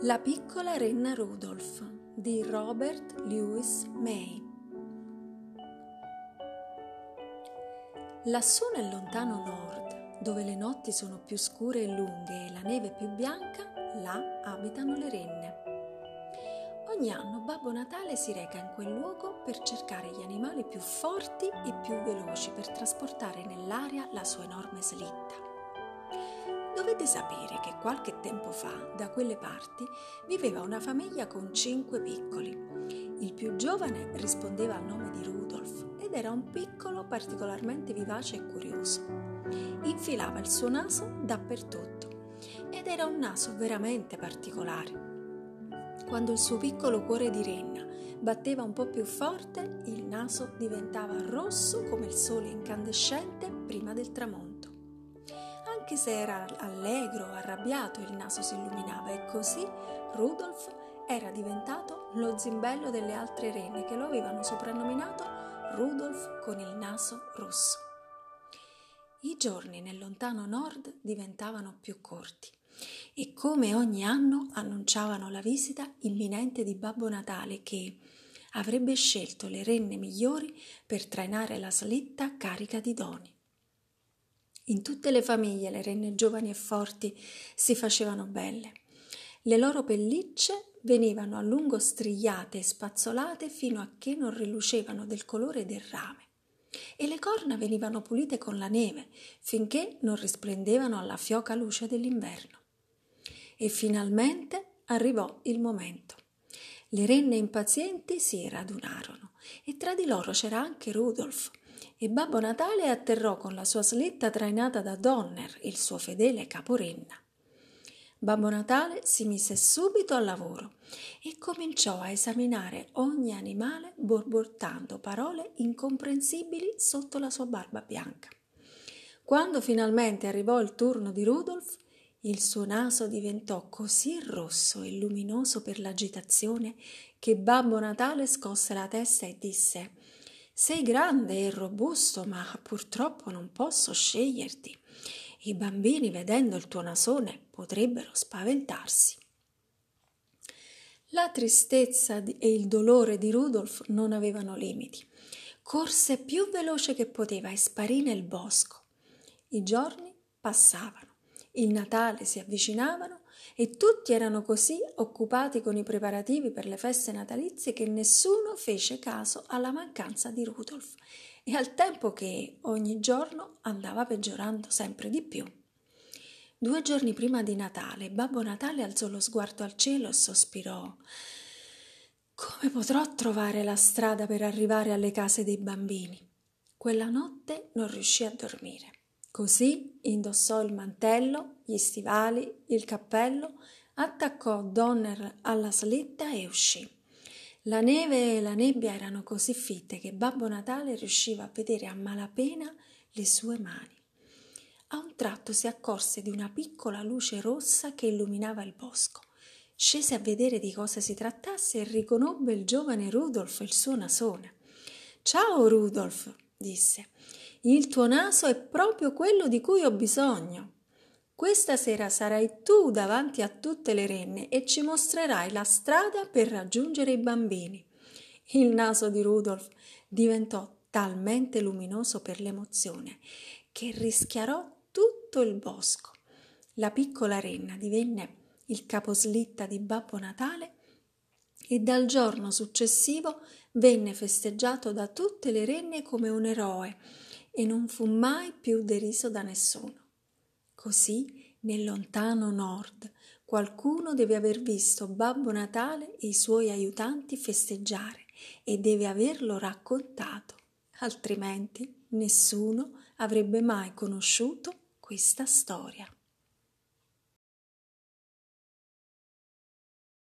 La piccola renna Rudolph di Robert Louis May. Lassù nel lontano nord, dove le notti sono più scure e lunghe e la neve più bianca, là abitano le renne. Ogni anno Babbo Natale si reca in quel luogo per cercare gli animali più forti e più veloci per trasportare nell'aria la sua enorme slitta. Dovete sapere che qualche tempo fa, da quelle parti, viveva una famiglia con cinque piccoli. Il più giovane rispondeva al nome di Rudolf ed era un piccolo particolarmente vivace e curioso. Infilava il suo naso dappertutto ed era un naso veramente particolare. Quando il suo piccolo cuore di renna batteva un po' più forte, il naso diventava rosso come il sole incandescente prima del tramonto. Anche se era allegro arrabbiato, il naso si illuminava e così Rudolf era diventato lo zimbello delle altre renne che lo avevano soprannominato Rudolf con il naso rosso. I giorni nel lontano nord diventavano più corti e come ogni anno annunciavano la visita imminente di Babbo Natale che avrebbe scelto le renne migliori per trainare la slitta carica di doni. In tutte le famiglie le renne giovani e forti si facevano belle. Le loro pellicce venivano a lungo strigliate e spazzolate fino a che non rilucevano del colore del rame e le corna venivano pulite con la neve finché non risplendevano alla fioca luce dell'inverno. E finalmente arrivò il momento. Le renne impazienti si radunarono e tra di loro c'era anche Rudolf, e Babbo Natale atterrò con la sua slitta trainata da Donner, il suo fedele caporenna. Babbo Natale si mise subito al lavoro e cominciò a esaminare ogni animale borbottando parole incomprensibili sotto la sua barba bianca. Quando finalmente arrivò il turno di Rudolf, il suo naso diventò così rosso e luminoso per l'agitazione che Babbo Natale scosse la testa e disse sei grande e robusto, ma purtroppo non posso sceglierti. I bambini, vedendo il tuo nasone, potrebbero spaventarsi. La tristezza e il dolore di Rudolf non avevano limiti. Corse più veloce che poteva e sparì nel bosco. I giorni passavano. Il Natale si avvicinavano e tutti erano così occupati con i preparativi per le feste natalizie che nessuno fece caso alla mancanza di Rudolf e al tempo che ogni giorno andava peggiorando sempre di più. Due giorni prima di Natale, Babbo Natale alzò lo sguardo al cielo e sospirò. Come potrò trovare la strada per arrivare alle case dei bambini? Quella notte non riuscì a dormire. Così indossò il mantello, gli stivali, il cappello, attaccò Donner alla slitta e uscì. La neve e la nebbia erano così fitte che Babbo Natale riusciva a vedere a malapena le sue mani. A un tratto si accorse di una piccola luce rossa che illuminava il bosco. Scese a vedere di cosa si trattasse e riconobbe il giovane Rudolf il suo nasone. Ciao Rudolf, disse. Il tuo naso è proprio quello di cui ho bisogno. Questa sera sarai tu davanti a tutte le renne e ci mostrerai la strada per raggiungere i bambini. Il naso di Rudolf diventò talmente luminoso per l'emozione che rischiarò tutto il bosco. La piccola renna divenne il caposlitta di Babbo Natale e dal giorno successivo venne festeggiato da tutte le renne come un eroe e non fu mai più deriso da nessuno. Così, nel lontano nord, qualcuno deve aver visto Babbo Natale e i suoi aiutanti festeggiare e deve averlo raccontato, altrimenti nessuno avrebbe mai conosciuto questa storia.